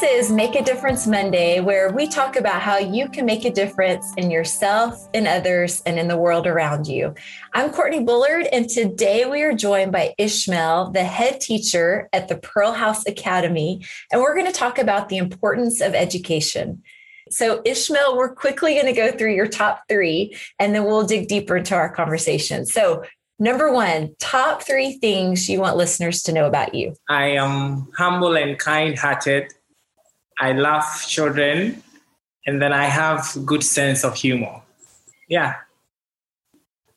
This is Make a Difference Monday, where we talk about how you can make a difference in yourself, in others, and in the world around you. I'm Courtney Bullard, and today we are joined by Ishmael, the head teacher at the Pearl House Academy, and we're going to talk about the importance of education. So, Ishmael, we're quickly going to go through your top three, and then we'll dig deeper into our conversation. So, Number one, top three things you want listeners to know about you. I am humble and kind hearted. I love children. And then I have good sense of humor. Yeah.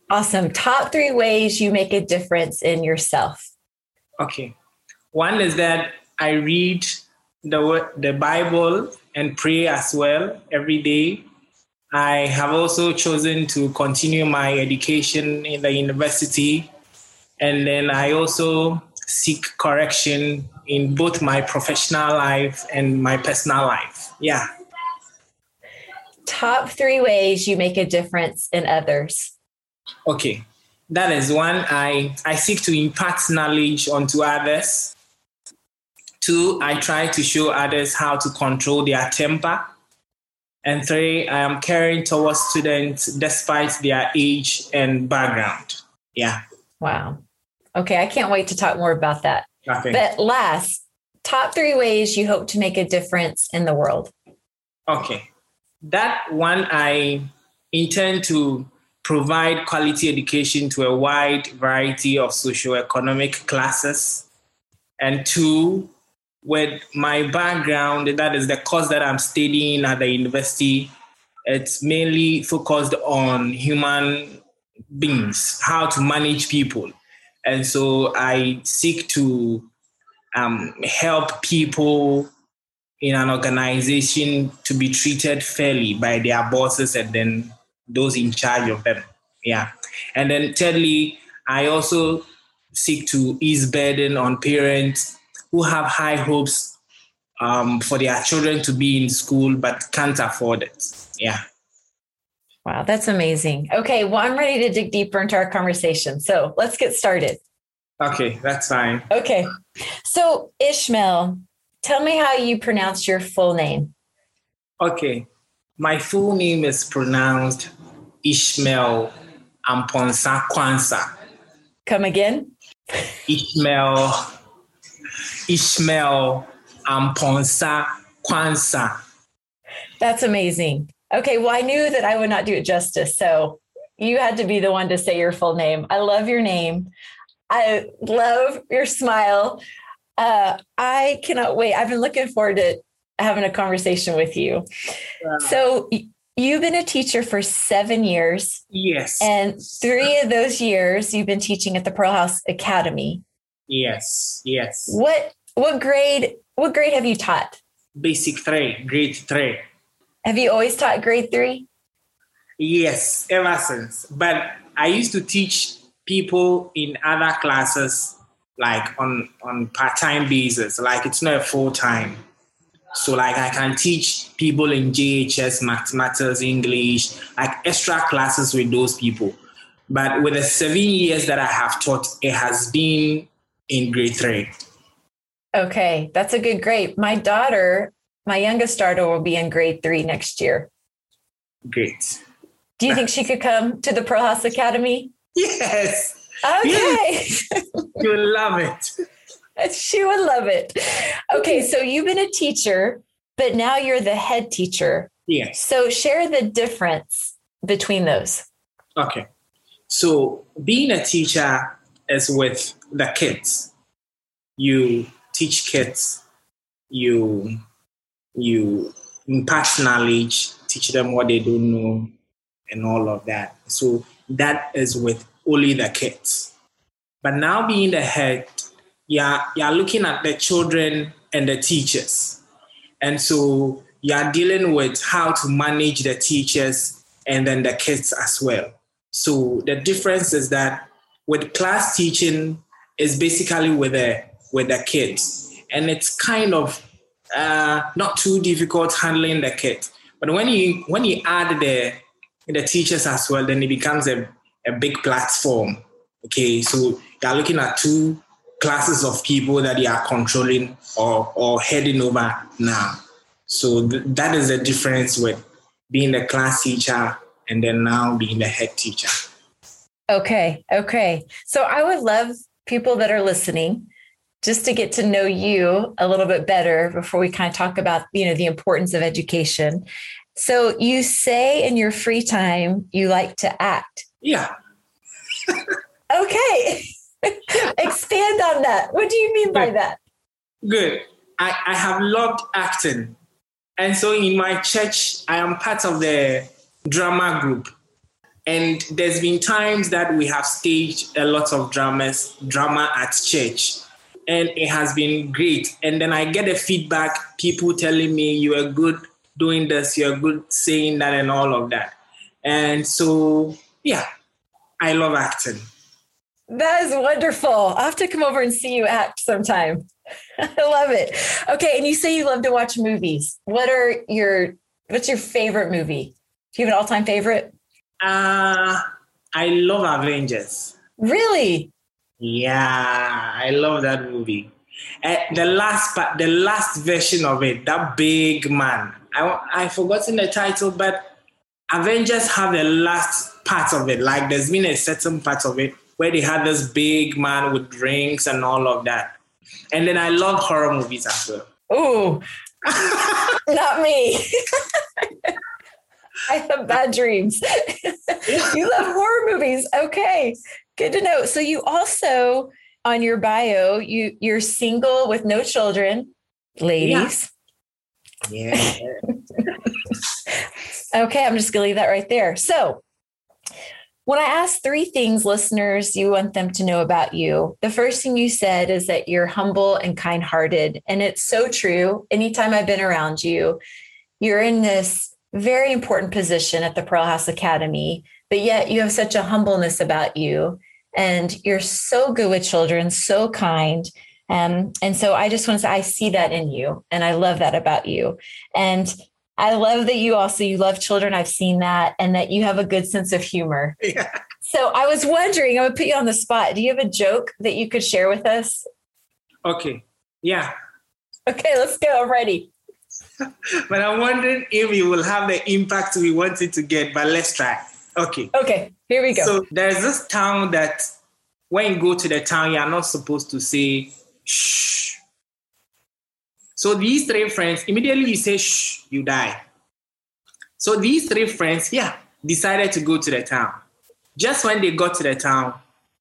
Awesome. Top three ways you make a difference in yourself. Okay. One is that I read the, the Bible and pray as well every day. I have also chosen to continue my education in the university. And then I also seek correction in both my professional life and my personal life. Yeah. Top three ways you make a difference in others. Okay. That is one. I, I seek to impart knowledge onto others. Two, I try to show others how to control their temper. And three, I am caring towards students despite their age and background. Yeah. Wow. Okay, I can't wait to talk more about that. Nothing. But last, top three ways you hope to make a difference in the world. Okay. That one, I intend to provide quality education to a wide variety of socioeconomic classes. And two, with my background, that is the course that I'm studying at the university, it's mainly focused on human beings, how to manage people. And so I seek to um, help people in an organization to be treated fairly by their bosses and then those in charge of them. Yeah. And then thirdly, I also seek to ease burden on parents who have high hopes um, for their children to be in school but can't afford it. Yeah. Wow, that's amazing. Okay, well, I'm ready to dig deeper into our conversation. So let's get started. Okay, that's fine. Okay. So, Ishmael, tell me how you pronounce your full name. Okay. My full name is pronounced Ishmael Amponsa Kwansa. Come again? Ishmael Ishmael Amponsa Kwansa. That's amazing. Okay, well, I knew that I would not do it justice. So you had to be the one to say your full name. I love your name. I love your smile. Uh, I cannot wait. I've been looking forward to having a conversation with you. Wow. So you've been a teacher for seven years. Yes. And three of those years you've been teaching at the Pearl House Academy. Yes. Yes. What what grade what grade have you taught? Basic three, grade three. Have you always taught grade three? Yes, ever since. But I used to teach people in other classes like on on part-time basis. Like it's not full time. So like I can teach people in JHS, mathematics, English, like extra classes with those people. But with the seven years that I have taught, it has been in grade three. Okay, that's a good grade. My daughter, my youngest daughter, will be in grade three next year. Great. Do you think she could come to the Pearl House Academy? Yes. Okay. Yes. You'll love it. She would love it. Okay, so you've been a teacher, but now you're the head teacher. Yes. So share the difference between those. Okay. So being a teacher is with the kids. You teach kids, you you impart knowledge, teach them what they don't know, and all of that. So that is with only the kids. But now being the head, you're, you're looking at the children and the teachers. And so you're dealing with how to manage the teachers and then the kids as well. So the difference is that with class teaching is basically with the with the kids. And it's kind of uh, not too difficult handling the kids. But when you when you add the the teachers as well, then it becomes a, a big platform. Okay, so you're looking at two classes of people that they are controlling or, or heading over now. So th- that is the difference with being the class teacher and then now being the head teacher. Okay. Okay. So I would love people that are listening just to get to know you a little bit better before we kind of talk about, you know, the importance of education. So you say in your free time you like to act. Yeah. okay. Expand on that. What do you mean by that? Good. I, I have loved acting. And so in my church, I am part of the drama group. And there's been times that we have staged a lot of dramas, drama at church. And it has been great. And then I get the feedback, people telling me you are good doing this, you're good saying that and all of that. And so yeah, I love acting. That is wonderful. I'll have to come over and see you act sometime. I love it. Okay, and you say you love to watch movies. What are your what's your favorite movie? Do you have an all-time favorite? Uh I love Avengers. Really? Yeah, I love that movie. Uh, the last part, the last version of it, that big man. I I forgotten the title, but Avengers have the last part of it. Like there's been a certain part of it where they had this big man with drinks and all of that. And then I love horror movies as well. Oh, not me. I have bad dreams. you love horror movies. Okay, good to know. So you also on your bio, you you're single with no children, ladies. Yeah. yeah. okay, I'm just gonna leave that right there. So when I asked three things listeners you want them to know about you, the first thing you said is that you're humble and kind hearted. And it's so true. Anytime I've been around you, you're in this very important position at the Pearl House Academy, but yet you have such a humbleness about you. And you're so good with children, so kind. Um, and so I just want to say, I see that in you, and I love that about you. And I love that you also you love children. I've seen that, and that you have a good sense of humor. Yeah. So I was wondering, I would put you on the spot. Do you have a joke that you could share with us? Okay. Yeah. Okay, let's go. I'm ready. but I'm wondering if you will have the impact we wanted to get. But let's try. Okay. Okay. Here we go. So there's this town that when you go to the town, you are not supposed to say shh so these three friends, immediately you say, shh, you die. So these three friends, yeah, decided to go to the town. Just when they got to the town,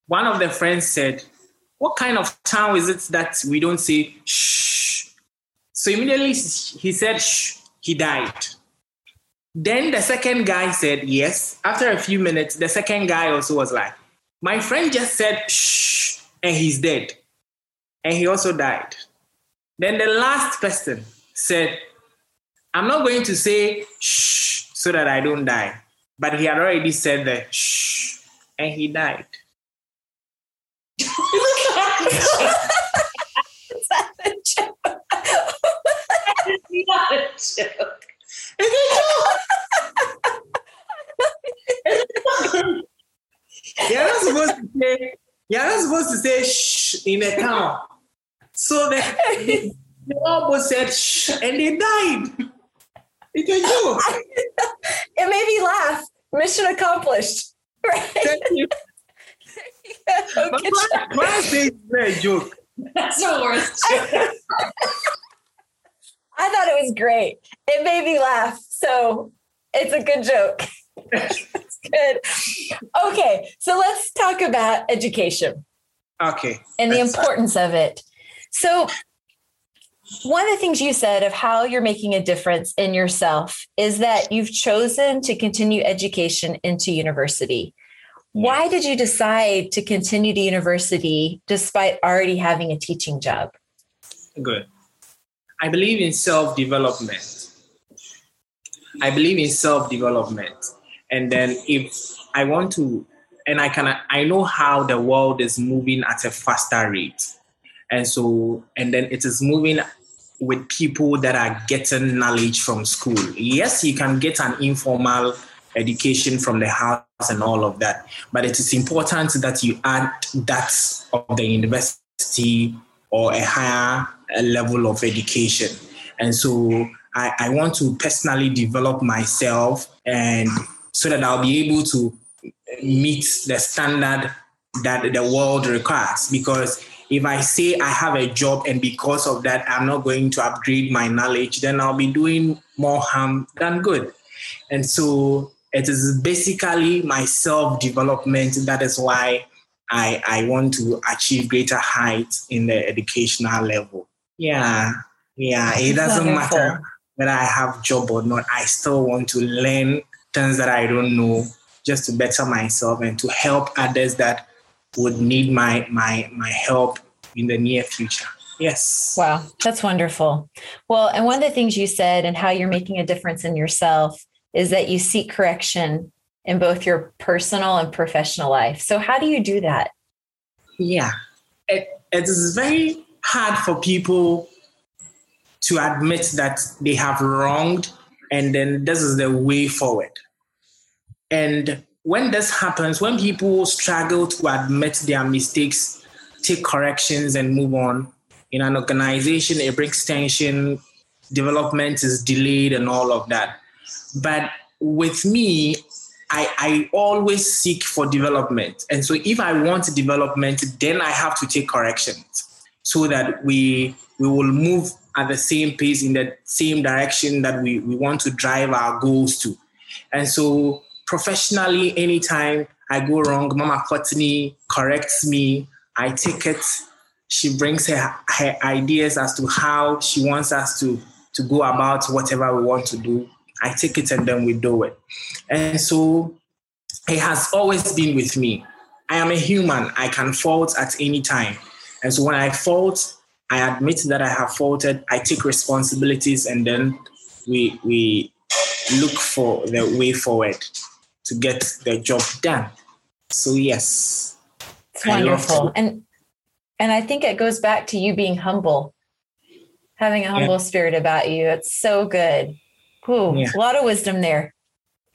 one of the friends said, What kind of town is it that we don't say shh? So immediately he said, shh, he died. Then the second guy said, Yes. After a few minutes, the second guy also was like, My friend just said shh, and he's dead. And he also died. Then the last person said, I'm not going to say shh so that I don't die. But he had already said the shh and he died. Is that a joke? not a joke. It's a joke. you're not supposed to say you're not supposed to say shh in a town. So they, they almost said shh and they died. It's a joke. it made me laugh. Mission accomplished. Right? Thank you. yeah, when I say it's a joke. That's the worst joke. I thought it was great. It made me laugh. So it's a good joke. good. Okay, so let's talk about education. Okay. And the importance of it. So, one of the things you said of how you're making a difference in yourself is that you've chosen to continue education into university. Why did you decide to continue to university despite already having a teaching job? Good. I believe in self development. I believe in self development. And then if I want to, and I can, I know how the world is moving at a faster rate. And so, and then it is moving with people that are getting knowledge from school. Yes, you can get an informal education from the house and all of that, but it is important that you add that of the university or a higher level of education. And so I, I want to personally develop myself and so that I'll be able to meet the standard that the world requires. Because if I say I have a job and because of that I'm not going to upgrade my knowledge, then I'll be doing more harm than good. And so it is basically my self development. That is why I, I want to achieve greater heights in the educational level. Yeah, yeah. It doesn't matter whether I have job or not. I still want to learn things that I don't know just to better myself and to help others that would need my my my help in the near future. Yes. Wow, that's wonderful. Well, and one of the things you said and how you're making a difference in yourself is that you seek correction in both your personal and professional life. So, how do you do that? Yeah, it, it is very hard for people to admit that they have wronged, and then this is the way forward. And when this happens, when people struggle to admit their mistakes, take corrections, and move on, in an organization, it brings tension, development is delayed, and all of that. But with me, I, I always seek for development. And so if I want development, then I have to take corrections so that we we will move at the same pace in the same direction that we, we want to drive our goals to. And so professionally, anytime I go wrong, Mama Courtney corrects me, I take it. She brings her, her ideas as to how she wants us to, to go about whatever we want to do. I take it and then we do it. And so it has always been with me. I am a human. I can fault at any time. And so when I fault, I admit that I have faulted. I take responsibilities and then we we look for the way forward to get the job done. So yes. It's wonderful. And and I think it goes back to you being humble. Having a humble yeah. spirit about you. It's so good. Ooh, yeah. a lot of wisdom there.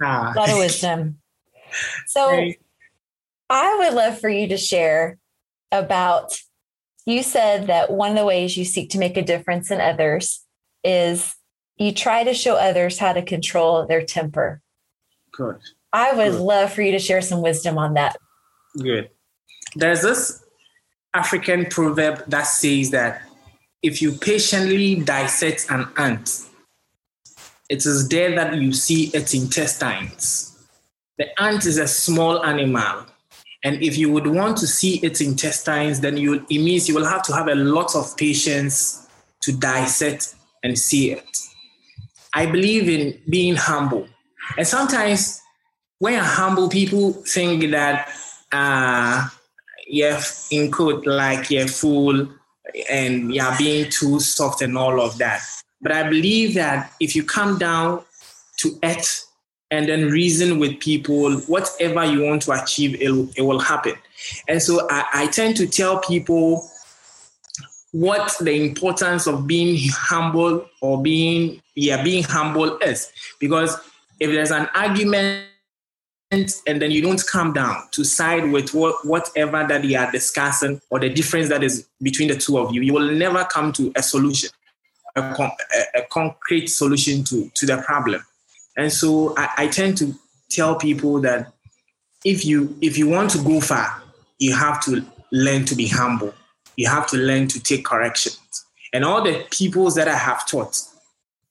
Ah. A lot of wisdom. So I would love for you to share about you said that one of the ways you seek to make a difference in others is you try to show others how to control their temper. Good. I would Good. love for you to share some wisdom on that. Good. There's this African proverb that says that if you patiently dissect an ant, it is there that you see its intestines. The ant is a small animal. And if you would want to see its intestines, then you, it means you will have to have a lot of patience to dissect and see it. I believe in being humble. And sometimes when you're humble, people think that uh, you're in quote, like you're full and you're being too soft and all of that. But I believe that if you come down to earth and then reason with people, whatever you want to achieve, it, it will happen. And so I, I tend to tell people what the importance of being humble or being yeah being humble is because if there's an argument and then you don't come down to side with what, whatever that you are discussing or the difference that is between the two of you you will never come to a solution a, a, a concrete solution to, to the problem. And so I, I tend to tell people that if you if you want to go far, you have to learn to be humble. You have to learn to take corrections. And all the peoples that I have taught,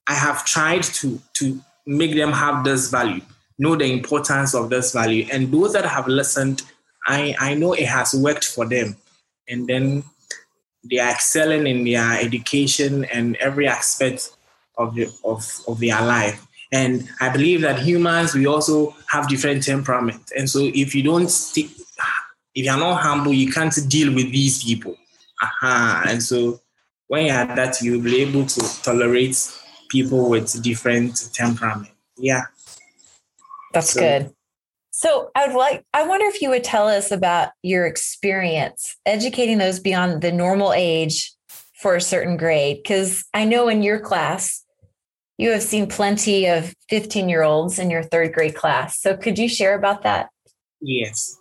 I have tried to to make them have this value, know the importance of this value. And those that have listened, I, I know it has worked for them. And then they are excelling in their education and every aspect of, the, of, of their life. And I believe that humans, we also have different temperament. And so if you don't stick, if you're not humble, you can't deal with these people. Aha. And so when you're that, you'll be able to tolerate people with different temperament. Yeah. That's so, good. So I would like, I wonder if you would tell us about your experience educating those beyond the normal age for a certain grade. Because I know in your class, you have seen plenty of 15 year olds in your third grade class. So could you share about that? Yes.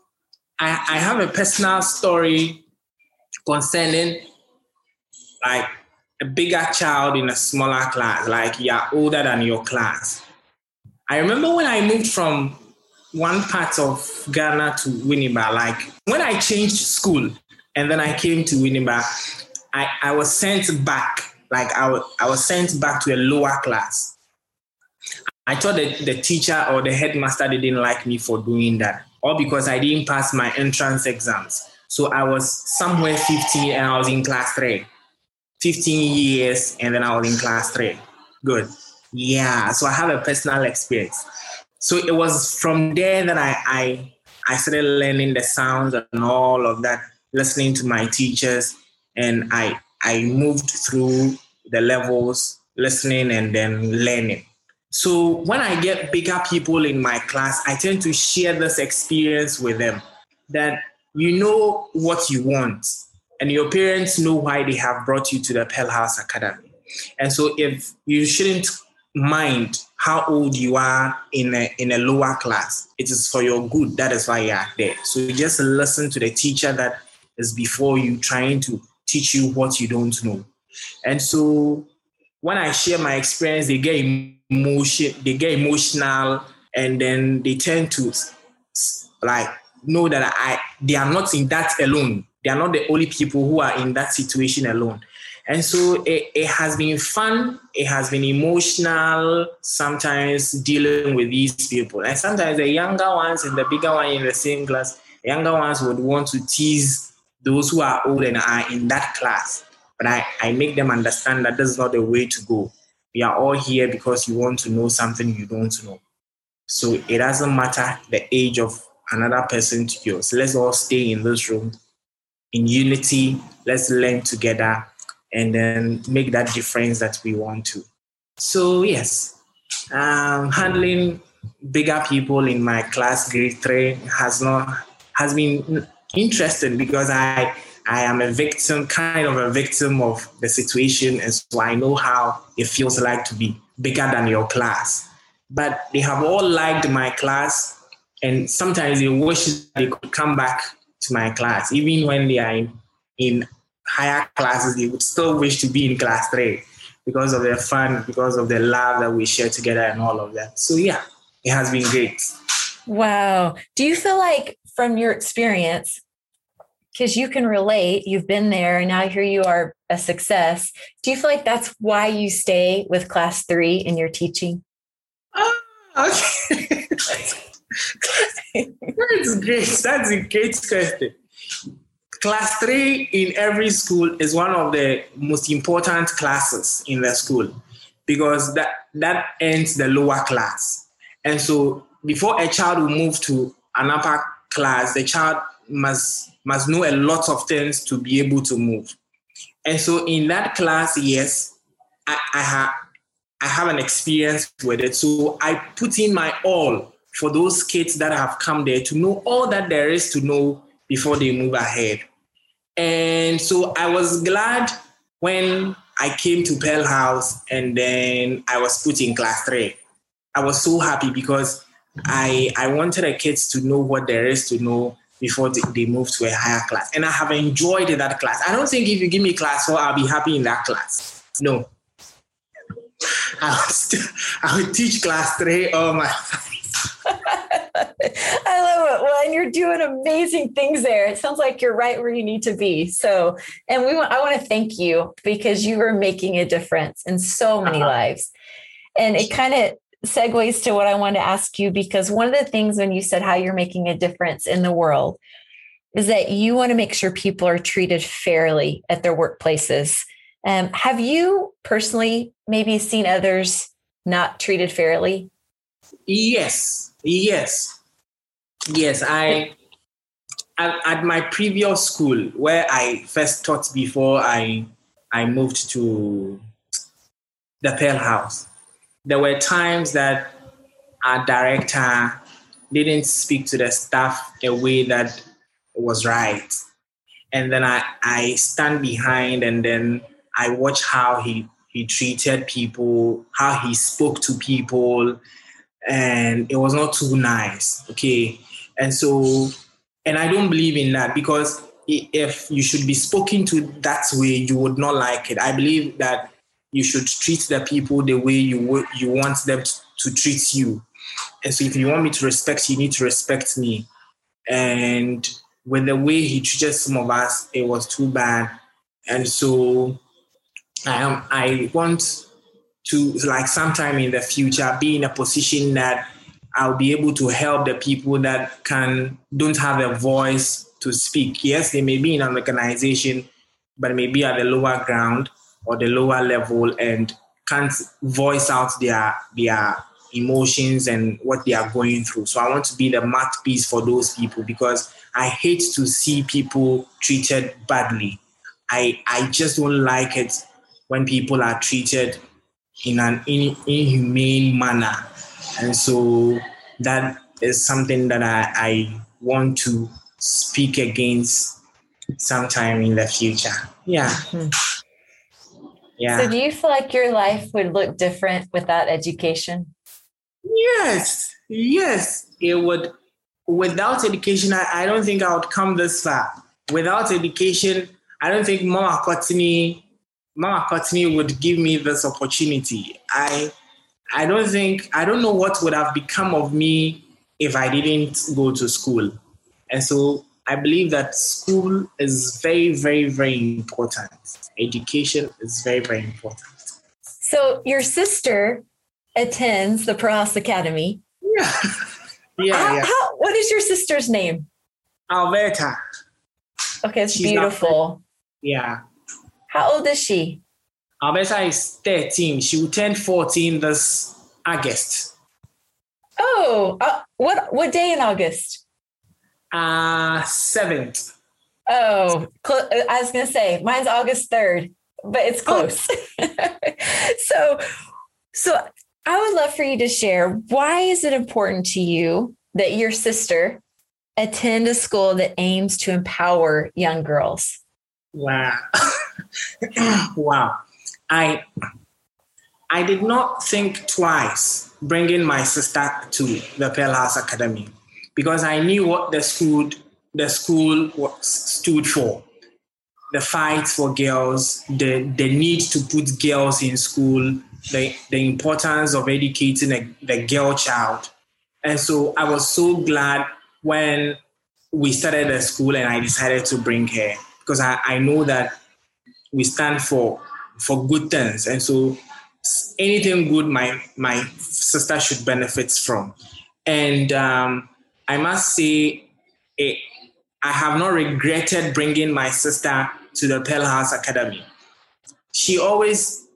I, I have a personal story concerning like a bigger child in a smaller class, like you're older than your class. I remember when I moved from one part of Ghana to Winneba, like when I changed school and then I came to Winneba, I, I was sent back, like I was, I was sent back to a lower class. I thought that the teacher or the headmaster they didn't like me for doing that, or because I didn't pass my entrance exams. So I was somewhere 15 and I was in class three. 15 years and then I was in class three. Good. Yeah. So I have a personal experience. So it was from there that I, I, I started learning the sounds and all of that, listening to my teachers. And I, I moved through the levels, listening and then learning. So when I get bigger people in my class, I tend to share this experience with them that you know what you want and your parents know why they have brought you to the Pearl House Academy. And so if you shouldn't mind how old you are in a, in a lower class, it is for your good. That is why you are there. So just listen to the teacher that is before you trying to teach you what you don't know. And so when I share my experience, they get emotion, they get emotional, and then they tend to like know that I they are not in that alone they are not the only people who are in that situation alone. And so it, it has been fun, it has been emotional, sometimes dealing with these people. And sometimes the younger ones and the bigger one in the same class, younger ones would want to tease those who are old and are in that class. But I, I make them understand that this is not the way to go. We are all here because you want to know something you don't know. So it doesn't matter the age of another person to yours. Let's all stay in this room in unity. Let's learn together and then make that difference that we want to. So, yes, um, handling bigger people in my class, grade three, has not has been interesting because I I am a victim, kind of a victim of the situation, and so I know how it feels like to be bigger than your class. But they have all liked my class, and sometimes they wish they could come back to my class. Even when they are in, in higher classes, they would still wish to be in class three because of the fun, because of the love that we share together and all of that. So yeah, it has been great. Wow. Do you feel like from your experience, because you can relate, you've been there and now here you are a success. Do you feel like that's why you stay with class three in your teaching? Oh, okay. That's great. That's a great question. Class three in every school is one of the most important classes in the school because that, that ends the lower class. And so before a child will move to an upper class, the child must must know a lot of things to be able to move. And so in that class, yes, I, I have I have an experience with it. So I put in my all for those kids that have come there to know all that there is to know before they move ahead. And so I was glad when I came to Pearl House and then I was put in class three. I was so happy because I I wanted the kids to know what there is to know before they, move to a higher class. And I have enjoyed that class. I don't think if you give me class four, I'll be happy in that class. No. I would, I would teach class three all my I love it. Well, and you're doing amazing things there. It sounds like you're right where you need to be. So, and we want, I want to thank you because you are making a difference in so many uh-huh. lives. And it kind of segues to what I want to ask you because one of the things when you said how you're making a difference in the world is that you want to make sure people are treated fairly at their workplaces. Um, have you personally maybe seen others not treated fairly? Yes, yes, yes. I at, my previous school where I first taught before I I moved to the Pearl House. There were times that our director didn't speak to the staff the way that was right. And then I, I stand behind and then I watch how he, he treated people, how he spoke to people, and it was not too nice. Okay. And so, and I don't believe in that because if you should be spoken to that way, you would not like it. I believe that you should treat the people the way you you want them to, to treat you. And so, if you want me to respect you, you need to respect me. And with the way he treated some of us, it was too bad. And so, I am. I want to like sometime in the future be in a position that I'll be able to help the people that can don't have a voice to speak. Yes, they may be in an organization, but maybe at the lower ground or the lower level and can't voice out their their emotions and what they are going through. So I want to be the mouthpiece for those people because I hate to see people treated badly. I I just don't like it when people are treated in an in, inhumane manner. And so that is something that I, I want to speak against sometime in the future. Yeah. Mm-hmm. Yeah. So do you feel like your life would look different without education? Yes. Yes. It would without education, I, I don't think I would come this far. Without education, I don't think Mama Courtney Mama would give me this opportunity. I I don't think I don't know what would have become of me if I didn't go to school. And so I believe that school is very, very, very important. Education is very, very important. So your sister attends the Pearl Academy. Yeah. yeah, how, yeah. How, what is your sister's name? Alberta. Okay, it's She's beautiful. Yeah. How old is she? Alberta is 13. She will turn 14 this August. Oh, uh, what what day in August? Uh, 7th. Oh, cl- I was going to say mine's August 3rd, but it's oh. close. Oh. so, so I would love for you to share why is it important to you that your sister attend a school that aims to empower young girls? Wow. wow. I I did not think twice bringing my sister to the Pearl House Academy because I knew what the school the school was, stood for. The fight for girls, the, the need to put girls in school, the, the importance of educating a, the girl child. And so I was so glad when we started the school and I decided to bring her because I, I know that we stand for for good things. And so anything good my my sister should benefit from. And um, I must say, it, I have not regretted bringing my sister to the Pearl House Academy. She always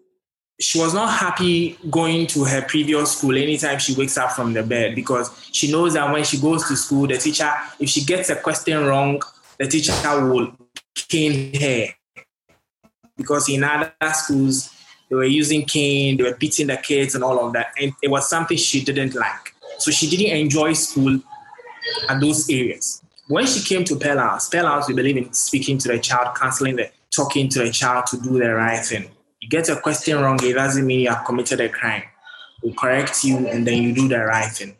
she was not happy going to her previous school anytime she wakes up from the bed because she knows that when she goes to school, the teacher, if she gets a question wrong, the teacher will cane her because in other schools they were using cane, they were beating the kids and all of that, and it was something she didn't like. So she didn't enjoy school at those areas. When she came to Pearl House, Pearl House, we believe in speaking to the child, counseling the, talking to the child to do the right thing. You get a question wrong, it doesn't mean you have committed a crime. We correct you and then you do the right thing.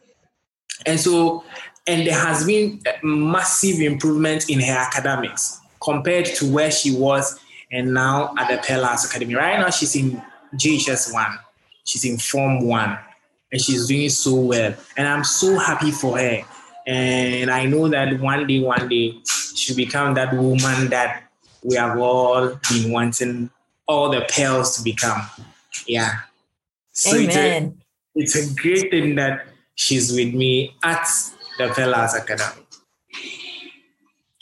And so, and there has been massive improvement in her academics compared to where she was and now at the Pearl Academy. Right now, she's in JHS 1, she's in Form 1, and she's doing so well. And I'm so happy for her. And I know that one day, one day, she'll become that woman that we have all been wanting all the pearls to become. Yeah. So Amen. It's a, it's a great thing that she's with me at the Pearl Academy.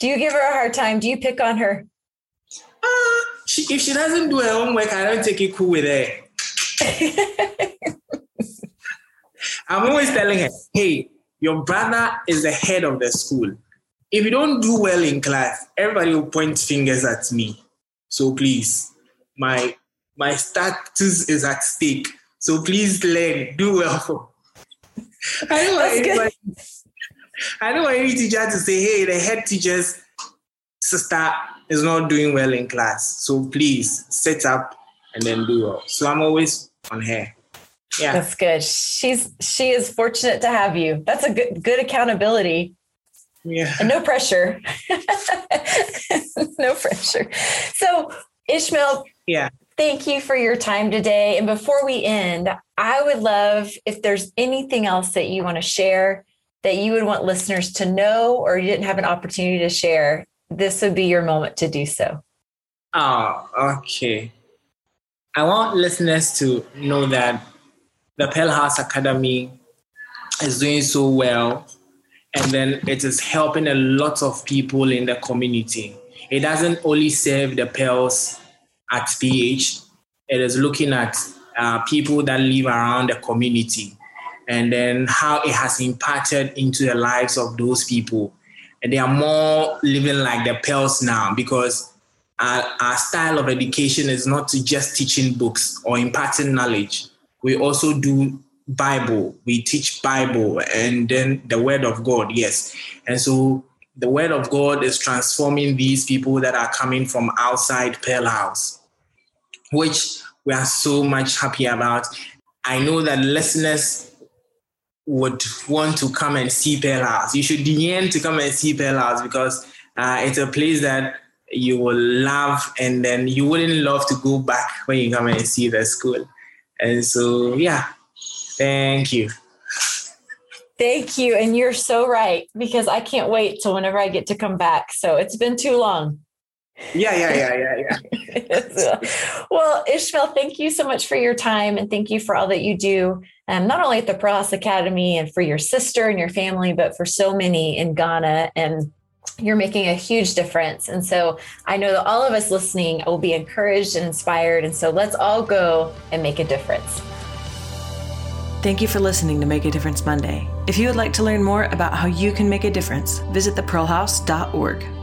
Do you give her a hard time? Do you pick on her? Uh, she, if she doesn't do her homework, I don't take it cool with her. I'm always telling her, hey, your brother is the head of the school. If you don't do well in class, everybody will point fingers at me. So please, my my status is at stake. So please learn, do well. I don't want I don't want any teacher to say, hey, the head teacher's sister is not doing well in class. So please set up and then do well. So I'm always on her. Yeah. That's good. She's she is fortunate to have you. That's a good good accountability. Yeah. And no pressure. no pressure. So, Ishmael, yeah. Thank you for your time today. And before we end, I would love if there's anything else that you want to share that you would want listeners to know or you didn't have an opportunity to share, this would be your moment to do so. Oh, okay. I want listeners to know that the Pearl House Academy is doing so well, and then it is helping a lot of people in the community. It doesn't only serve the Pearls at PH, it is looking at uh, people that live around the community and then how it has impacted into the lives of those people. And they are more living like the Pearls now because our, our style of education is not just teaching books or imparting knowledge. We also do Bible. We teach Bible and then the Word of God, yes. And so the Word of God is transforming these people that are coming from outside Pearl House, which we are so much happy about. I know that listeners would want to come and see House. You should yearn to come and see House because uh, it's a place that you will love and then you wouldn't love to go back when you come and see the school. And so, yeah, thank you. Thank you. And you're so right because I can't wait till whenever I get to come back. So it's been too long. Yeah, yeah, yeah, yeah, yeah. well, Ishmael, thank you so much for your time and thank you for all that you do, um, not only at the House Academy and for your sister and your family, but for so many in Ghana. And you're making a huge difference. And so I know that all of us listening will be encouraged and inspired. And so let's all go and make a difference. Thank you for listening to Make a Difference Monday. If you would like to learn more about how you can make a difference, visit thepearlhouse.org.